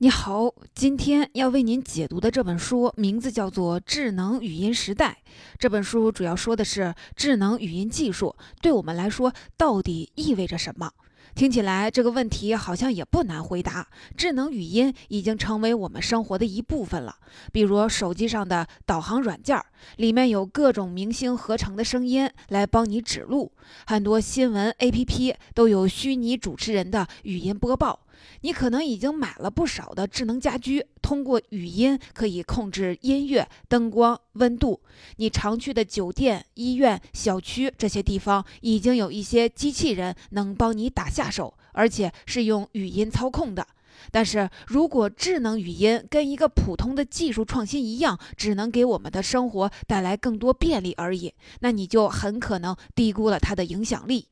你好，今天要为您解读的这本书名字叫做《智能语音时代》。这本书主要说的是智能语音技术对我们来说到底意味着什么。听起来这个问题好像也不难回答。智能语音已经成为我们生活的一部分了，比如手机上的导航软件，里面有各种明星合成的声音来帮你指路；很多新闻 APP 都有虚拟主持人的语音播报。你可能已经买了不少的智能家居，通过语音可以控制音乐、灯光、温度。你常去的酒店、医院、小区这些地方，已经有一些机器人能帮你打下手，而且是用语音操控的。但是如果智能语音跟一个普通的技术创新一样，只能给我们的生活带来更多便利而已，那你就很可能低估了它的影响力。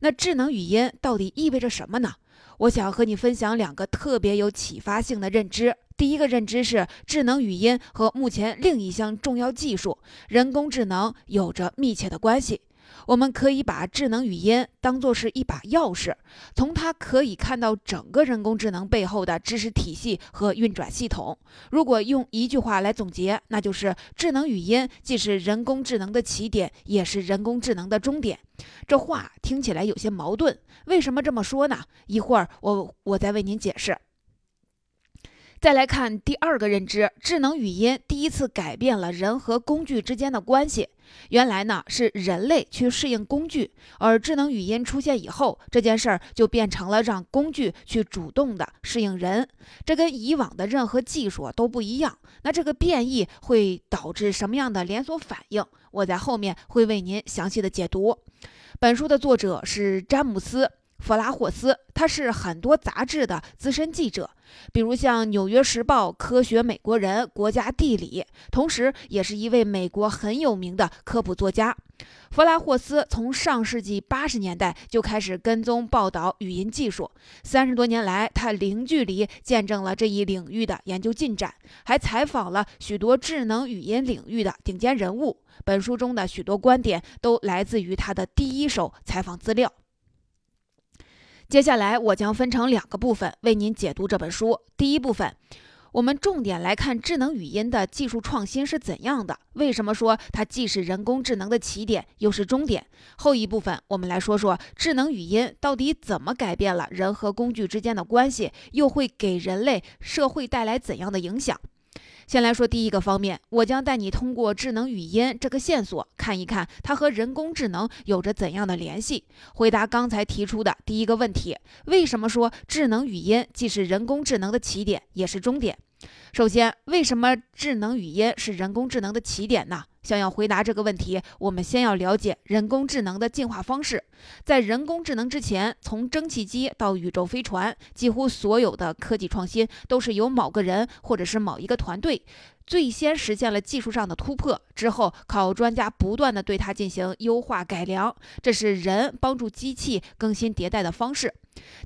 那智能语音到底意味着什么呢？我想和你分享两个特别有启发性的认知。第一个认知是，智能语音和目前另一项重要技术——人工智能有着密切的关系。我们可以把智能语音当作是一把钥匙，从它可以看到整个人工智能背后的知识体系和运转系统。如果用一句话来总结，那就是智能语音既是人工智能的起点，也是人工智能的终点。这话听起来有些矛盾，为什么这么说呢？一会儿我我再为您解释。再来看第二个认知，智能语音第一次改变了人和工具之间的关系。原来呢是人类去适应工具，而智能语音出现以后，这件事儿就变成了让工具去主动的适应人。这跟以往的任何技术都不一样。那这个变异会导致什么样的连锁反应？我在后面会为您详细的解读。本书的作者是詹姆斯。弗拉霍斯，他是很多杂志的资深记者，比如像《纽约时报》《科学美国人》《国家地理》，同时也是一位美国很有名的科普作家。弗拉霍斯从上世纪八十年代就开始跟踪报道语音技术，三十多年来，他零距离见证了这一领域的研究进展，还采访了许多智能语音领域的顶尖人物。本书中的许多观点都来自于他的第一手采访资料。接下来，我将分成两个部分为您解读这本书。第一部分，我们重点来看智能语音的技术创新是怎样的，为什么说它既是人工智能的起点，又是终点。后一部分，我们来说说智能语音到底怎么改变了人和工具之间的关系，又会给人类社会带来怎样的影响。先来说第一个方面，我将带你通过智能语音这个线索，看一看它和人工智能有着怎样的联系。回答刚才提出的第一个问题：为什么说智能语音既是人工智能的起点，也是终点？首先，为什么智能语音是人工智能的起点呢？想要回答这个问题，我们先要了解人工智能的进化方式。在人工智能之前，从蒸汽机到宇宙飞船，几乎所有的科技创新都是由某个人或者是某一个团队最先实现了技术上的突破，之后靠专家不断的对它进行优化改良。这是人帮助机器更新迭代的方式。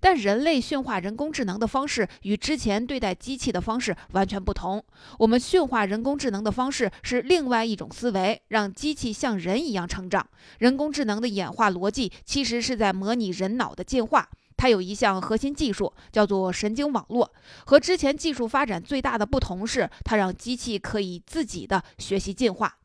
但人类驯化人工智能的方式与之前对待机器的方式完全不同。我们驯化人工智能的方式是另外一种思维，让机器像人一样成长。人工智能的演化逻辑其实是在模拟人脑的进化。它有一项核心技术叫做神经网络，和之前技术发展最大的不同是，它让机器可以自己的学习进化。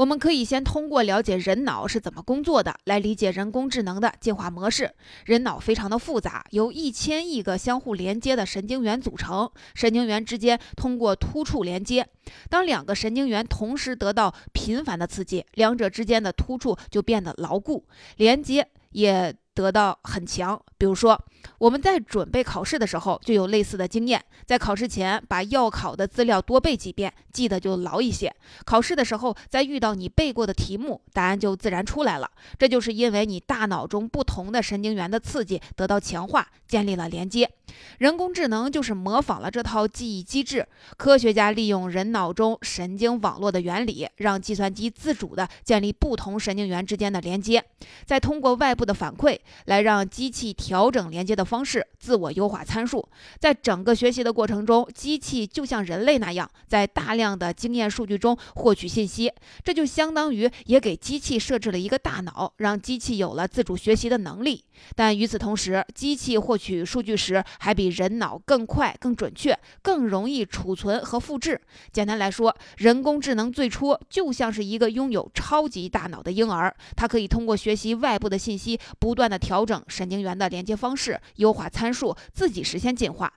我们可以先通过了解人脑是怎么工作的，来理解人工智能的进化模式。人脑非常的复杂，由一千亿个相互连接的神经元组成，神经元之间通过突触连接。当两个神经元同时得到频繁的刺激，两者之间的突触就变得牢固，连接也得到很强。比如说，我们在准备考试的时候就有类似的经验，在考试前把要考的资料多背几遍，记得就牢一些。考试的时候再遇到你背过的题目，答案就自然出来了。这就是因为你大脑中不同的神经元的刺激得到强化，建立了连接。人工智能就是模仿了这套记忆机制。科学家利用人脑中神经网络的原理，让计算机自主地建立不同神经元之间的连接，再通过外部的反馈来让机器调整连接。接的方式，自我优化参数。在整个学习的过程中，机器就像人类那样，在大量的经验数据中获取信息。这就相当于也给机器设置了一个大脑，让机器有了自主学习的能力。但与此同时，机器获取数据时还比人脑更快、更准确、更容易储存和复制。简单来说，人工智能最初就像是一个拥有超级大脑的婴儿，它可以通过学习外部的信息，不断的调整神经元的连接方式，优化参数，自己实现进化。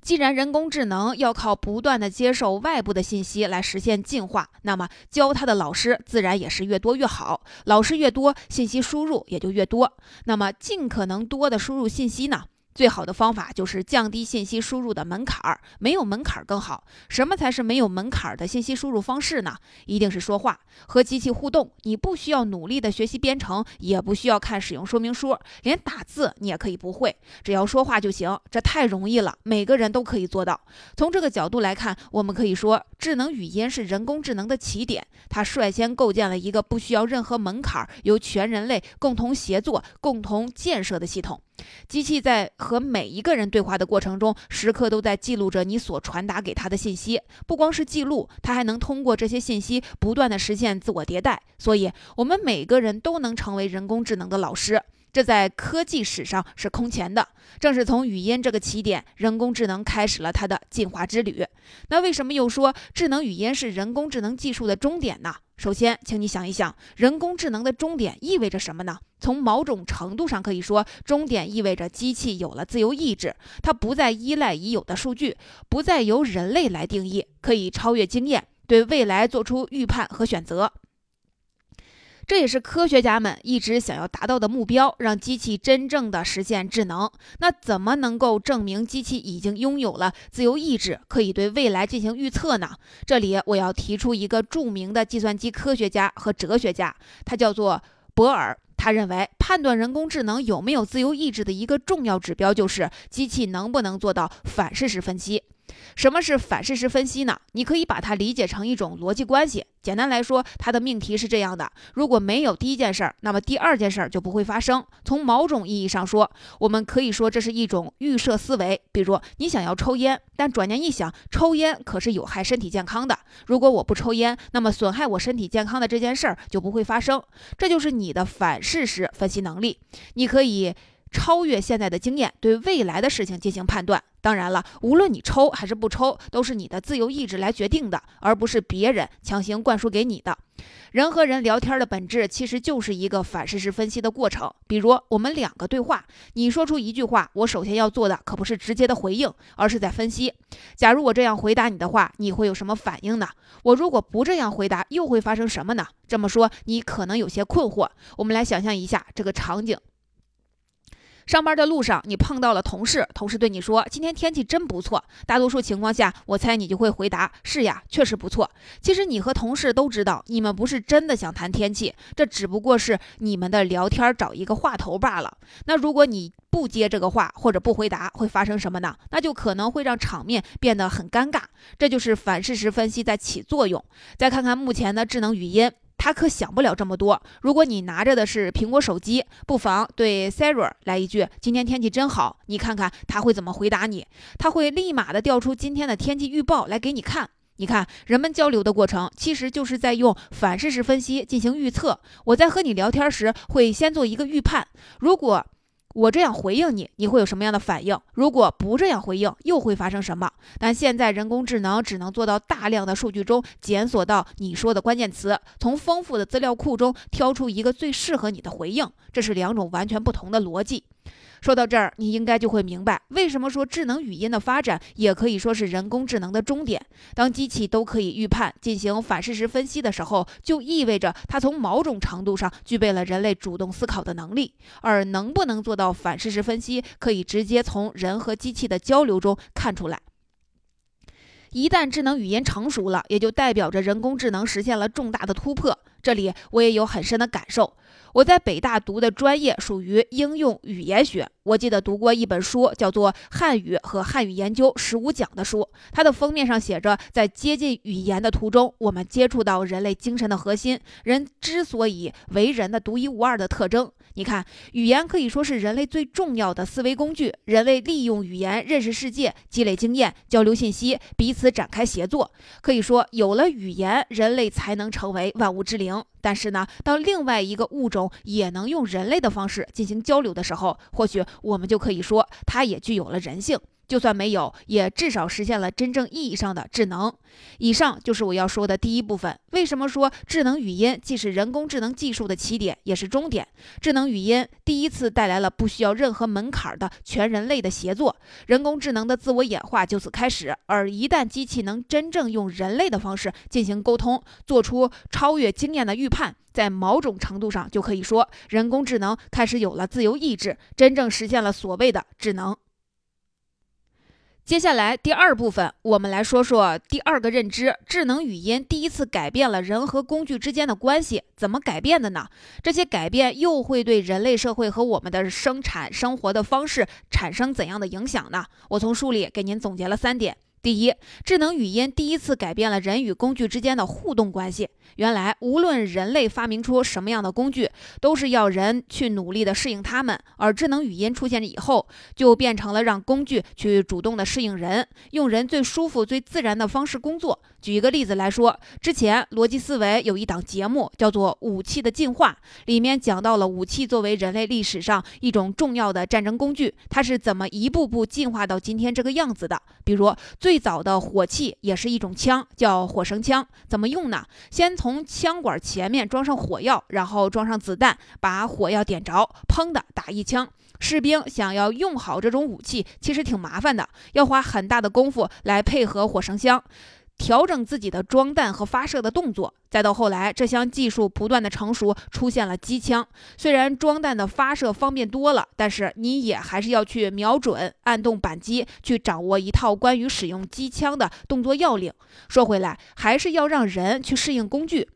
既然人工智能要靠不断的接受外部的信息来实现进化，那么教它的老师自然也是越多越好。老师越多，信息输入也就越多。那么尽可能多的输入信息呢？最好的方法就是降低信息输入的门槛儿，没有门槛儿更好。什么才是没有门槛儿的信息输入方式呢？一定是说话，和机器互动。你不需要努力的学习编程，也不需要看使用说明书，连打字你也可以不会，只要说话就行。这太容易了，每个人都可以做到。从这个角度来看，我们可以说，智能语音是人工智能的起点，它率先构建了一个不需要任何门槛儿、由全人类共同协作、共同建设的系统。机器在和每一个人对话的过程中，时刻都在记录着你所传达给他的信息。不光是记录，它还能通过这些信息不断的实现自我迭代。所以，我们每个人都能成为人工智能的老师。这在科技史上是空前的。正是从语音这个起点，人工智能开始了它的进化之旅。那为什么又说智能语音是人工智能技术的终点呢？首先，请你想一想，人工智能的终点意味着什么呢？从某种程度上可以说，终点意味着机器有了自由意志，它不再依赖已有的数据，不再由人类来定义，可以超越经验，对未来做出预判和选择。这也是科学家们一直想要达到的目标，让机器真正的实现智能。那怎么能够证明机器已经拥有了自由意志，可以对未来进行预测呢？这里我要提出一个著名的计算机科学家和哲学家，他叫做博尔。他认为，判断人工智能有没有自由意志的一个重要指标，就是机器能不能做到反事实分析。什么是反事实分析呢？你可以把它理解成一种逻辑关系。简单来说，它的命题是这样的：如果没有第一件事儿，那么第二件事儿就不会发生。从某种意义上说，我们可以说这是一种预设思维。比如，你想要抽烟，但转念一想，抽烟可是有害身体健康的。如果我不抽烟，那么损害我身体健康的这件事儿就不会发生。这就是你的反事实分析能力。你可以。超越现在的经验，对未来的事情进行判断。当然了，无论你抽还是不抽，都是你的自由意志来决定的，而不是别人强行灌输给你的。人和人聊天的本质其实就是一个反事实分析的过程。比如我们两个对话，你说出一句话，我首先要做的可不是直接的回应，而是在分析。假如我这样回答你的话，你会有什么反应呢？我如果不这样回答，又会发生什么呢？这么说，你可能有些困惑。我们来想象一下这个场景。上班的路上，你碰到了同事，同事对你说：“今天天气真不错。”大多数情况下，我猜你就会回答：“是呀，确实不错。”其实你和同事都知道，你们不是真的想谈天气，这只不过是你们的聊天找一个话头罢了。那如果你不接这个话或者不回答，会发生什么呢？那就可能会让场面变得很尴尬。这就是反事实分析在起作用。再看看目前的智能语音。他可想不了这么多。如果你拿着的是苹果手机，不妨对 Siri 来一句：“今天天气真好。”你看看他会怎么回答你？他会立马的调出今天的天气预报来给你看。你看，人们交流的过程其实就是在用反事实分析进行预测。我在和你聊天时，会先做一个预判。如果我这样回应你，你会有什么样的反应？如果不这样回应，又会发生什么？但现在人工智能只能做到大量的数据中检索到你说的关键词，从丰富的资料库中挑出一个最适合你的回应，这是两种完全不同的逻辑。说到这儿，你应该就会明白，为什么说智能语音的发展也可以说是人工智能的终点。当机器都可以预判、进行反事实分析的时候，就意味着它从某种程度上具备了人类主动思考的能力。而能不能做到反事实分析，可以直接从人和机器的交流中看出来。一旦智能语音成熟了，也就代表着人工智能实现了重大的突破。这里我也有很深的感受。我在北大读的专业属于应用语言学。我记得读过一本书，叫做《汉语和汉语研究十五讲》的书。它的封面上写着，在接近语言的途中，我们接触到人类精神的核心，人之所以为人的独一无二的特征。你看，语言可以说是人类最重要的思维工具。人类利用语言认识世界、积累经验、交流信息、彼此展开协作。可以说，有了语言，人类才能成为万物之灵。但是呢，当另外一个物种也能用人类的方式进行交流的时候，或许我们就可以说，它也具有了人性。就算没有，也至少实现了真正意义上的智能。以上就是我要说的第一部分。为什么说智能语音既是人工智能技术的起点，也是终点？智能语音第一次带来了不需要任何门槛的全人类的协作，人工智能的自我演化就此开始。而一旦机器能真正用人类的方式进行沟通，做出超越经验的预判，在某种程度上就可以说，人工智能开始有了自由意志，真正实现了所谓的智能。接下来第二部分，我们来说说第二个认知：智能语音第一次改变了人和工具之间的关系，怎么改变的呢？这些改变又会对人类社会和我们的生产生活的方式产生怎样的影响呢？我从书里给您总结了三点。第一，智能语音第一次改变了人与工具之间的互动关系。原来，无论人类发明出什么样的工具，都是要人去努力的适应它们。而智能语音出现以后，就变成了让工具去主动的适应人，用人最舒服、最自然的方式工作。举一个例子来说，之前逻辑思维有一档节目叫做《武器的进化》，里面讲到了武器作为人类历史上一种重要的战争工具，它是怎么一步步进化到今天这个样子的。比如最早的火器也是一种枪，叫火绳枪，怎么用呢？先从枪管前面装上火药，然后装上子弹，把火药点着，砰的打一枪。士兵想要用好这种武器，其实挺麻烦的，要花很大的功夫来配合火绳枪。调整自己的装弹和发射的动作，再到后来，这项技术不断的成熟，出现了机枪。虽然装弹的发射方便多了，但是你也还是要去瞄准、按动扳机，去掌握一套关于使用机枪的动作要领。说回来，还是要让人去适应工具。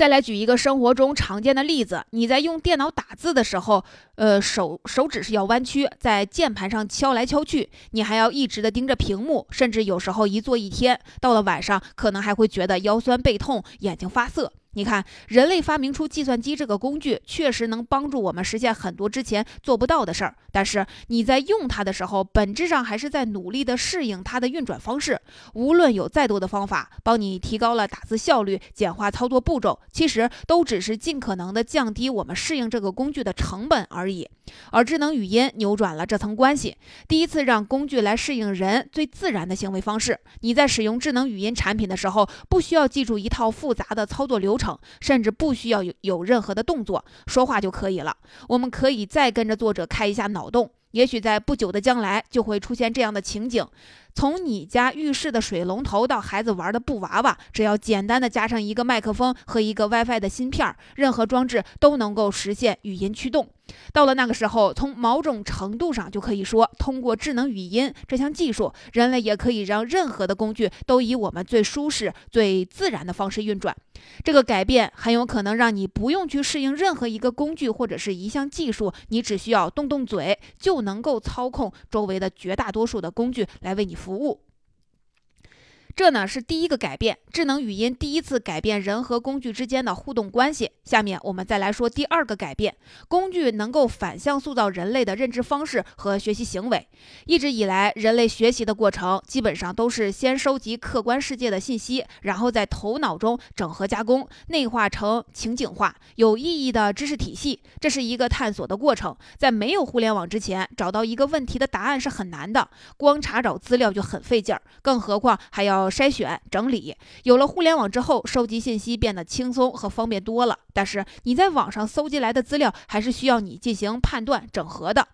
再来举一个生活中常见的例子，你在用电脑打字的时候，呃，手手指是要弯曲，在键盘上敲来敲去，你还要一直的盯着屏幕，甚至有时候一坐一天，到了晚上可能还会觉得腰酸背痛，眼睛发涩。你看，人类发明出计算机这个工具，确实能帮助我们实现很多之前做不到的事儿。但是你在用它的时候，本质上还是在努力的适应它的运转方式。无论有再多的方法帮你提高了打字效率、简化操作步骤，其实都只是尽可能的降低我们适应这个工具的成本而已。而智能语音扭转了这层关系，第一次让工具来适应人最自然的行为方式。你在使用智能语音产品的时候，不需要记住一套复杂的操作流程，甚至不需要有有任何的动作，说话就可以了。我们可以再跟着作者开一下脑洞。也许在不久的将来就会出现这样的情景：从你家浴室的水龙头到孩子玩的布娃娃，只要简单的加上一个麦克风和一个 WiFi 的芯片，任何装置都能够实现语音驱动。到了那个时候，从某种程度上就可以说，通过智能语音这项技术，人类也可以让任何的工具都以我们最舒适、最自然的方式运转。这个改变很有可能让你不用去适应任何一个工具或者是一项技术，你只需要动动嘴就能够操控周围的绝大多数的工具来为你服务。这呢是第一个改变，智能语音第一次改变人和工具之间的互动关系。下面我们再来说第二个改变，工具能够反向塑造人类的认知方式和学习行为。一直以来，人类学习的过程基本上都是先收集客观世界的信息，然后在头脑中整合加工，内化成情景化、有意义的知识体系。这是一个探索的过程。在没有互联网之前，找到一个问题的答案是很难的，光查找资料就很费劲儿，更何况还要。筛选整理，有了互联网之后，收集信息变得轻松和方便多了。但是你在网上搜集来的资料，还是需要你进行判断整合的。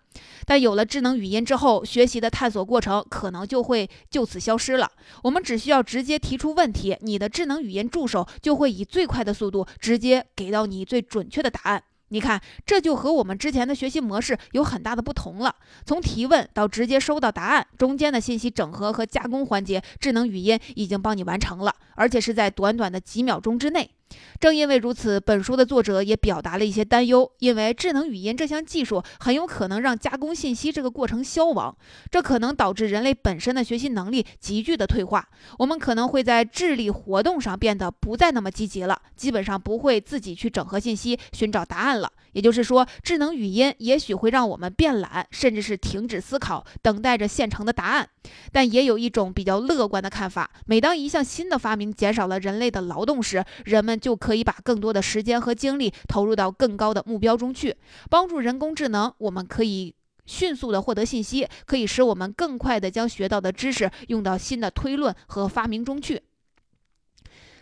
但有了智能语音之后，学习的探索过程可能就会就此消失了。我们只需要直接提出问题，你的智能语音助手就会以最快的速度直接给到你最准确的答案。你看，这就和我们之前的学习模式有很大的不同了。从提问到直接收到答案，中间的信息整合和加工环节，智能语音已经帮你完成了。而且是在短短的几秒钟之内。正因为如此，本书的作者也表达了一些担忧，因为智能语音这项技术很有可能让加工信息这个过程消亡，这可能导致人类本身的学习能力急剧的退化。我们可能会在智力活动上变得不再那么积极了，基本上不会自己去整合信息、寻找答案了。也就是说，智能语音也许会让我们变懒，甚至是停止思考，等待着现成的答案。但也有一种比较乐观的看法：每当一项新的发明减少了人类的劳动时，人们就可以把更多的时间和精力投入到更高的目标中去，帮助人工智能。我们可以迅速地获得信息，可以使我们更快地将学到的知识用到新的推论和发明中去。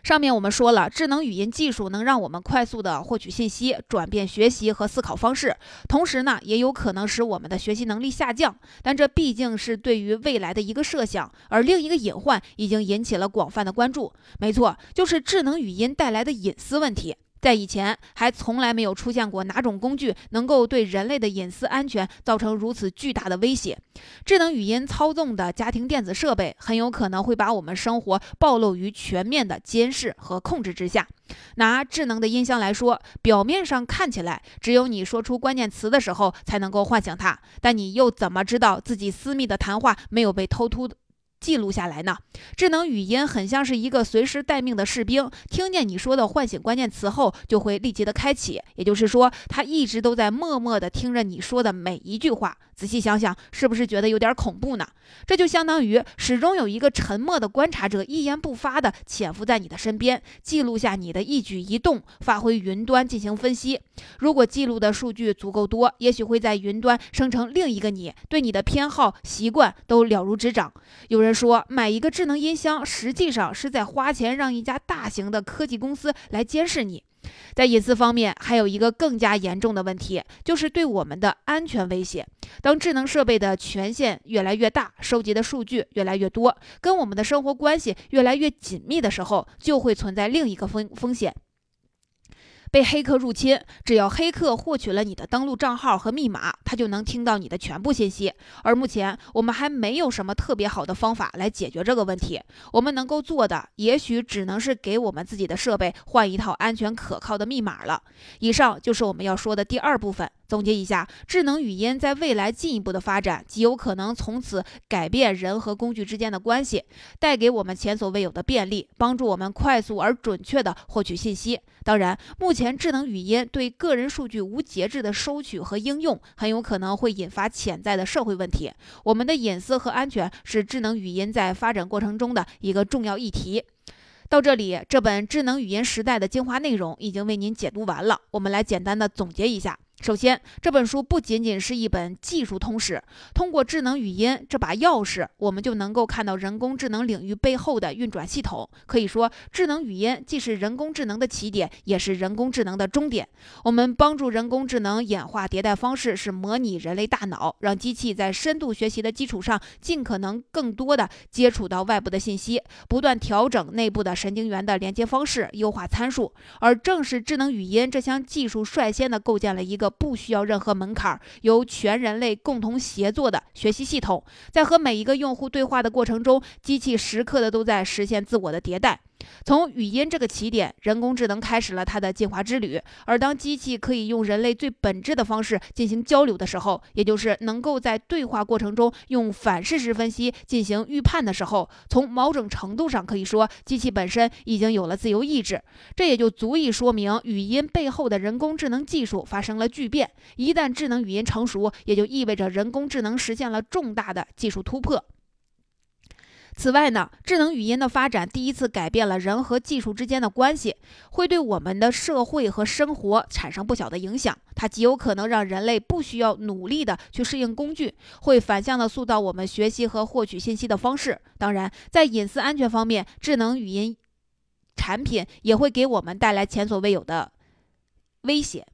上面我们说了，智能语音技术能让我们快速的获取信息，转变学习和思考方式，同时呢，也有可能使我们的学习能力下降。但这毕竟是对于未来的一个设想，而另一个隐患已经引起了广泛的关注。没错，就是智能语音带来的隐私问题。在以前，还从来没有出现过哪种工具能够对人类的隐私安全造成如此巨大的威胁。智能语音操纵的家庭电子设备很有可能会把我们生活暴露于全面的监视和控制之下。拿智能的音箱来说，表面上看起来只有你说出关键词的时候才能够唤醒它，但你又怎么知道自己私密的谈话没有被偷偷记录下来呢？智能语音很像是一个随时待命的士兵，听见你说的唤醒关键词后，就会立即的开启。也就是说，它一直都在默默的听着你说的每一句话。仔细想想，是不是觉得有点恐怖呢？这就相当于始终有一个沉默的观察者，一言不发的潜伏在你的身边，记录下你的一举一动，发挥云端进行分析。如果记录的数据足够多，也许会在云端生成另一个你，对你的偏好、习惯都了如指掌。有人说，买一个智能音箱，实际上是在花钱让一家大型的科技公司来监视你。在隐私方面，还有一个更加严重的问题，就是对我们的安全威胁。当智能设备的权限越来越大，收集的数据越来越多，跟我们的生活关系越来越紧密的时候，就会存在另一个风风险。被黑客入侵，只要黑客获取了你的登录账号和密码，他就能听到你的全部信息。而目前我们还没有什么特别好的方法来解决这个问题。我们能够做的，也许只能是给我们自己的设备换一套安全可靠的密码了。以上就是我们要说的第二部分。总结一下，智能语音在未来进一步的发展，极有可能从此改变人和工具之间的关系，带给我们前所未有的便利，帮助我们快速而准确地获取信息。当然，目前智能语音对个人数据无节制的收取和应用，很有可能会引发潜在的社会问题。我们的隐私和安全是智能语音在发展过程中的一个重要议题。到这里，这本《智能语音时代》的精华内容已经为您解读完了。我们来简单的总结一下。首先，这本书不仅仅是一本技术通史。通过智能语音这把钥匙，我们就能够看到人工智能领域背后的运转系统。可以说，智能语音既是人工智能的起点，也是人工智能的终点。我们帮助人工智能演化迭代方式是模拟人类大脑，让机器在深度学习的基础上，尽可能更多的接触到外部的信息，不断调整内部的神经元的连接方式，优化参数。而正是智能语音这项技术，率先的构建了一个不需要任何门槛，由全人类共同协作的学习系统，在和每一个用户对话的过程中，机器时刻的都在实现自我的迭代。从语音这个起点，人工智能开始了它的进化之旅。而当机器可以用人类最本质的方式进行交流的时候，也就是能够在对话过程中用反事实分析进行预判的时候，从某种程度上可以说，机器本身已经有了自由意志。这也就足以说明语音背后的人工智能技术发生了巨变。一旦智能语音成熟，也就意味着人工智能实现了重大的技术突破。此外呢，智能语音的发展第一次改变了人和技术之间的关系，会对我们的社会和生活产生不小的影响。它极有可能让人类不需要努力的去适应工具，会反向的塑造我们学习和获取信息的方式。当然，在隐私安全方面，智能语音产品也会给我们带来前所未有的威胁。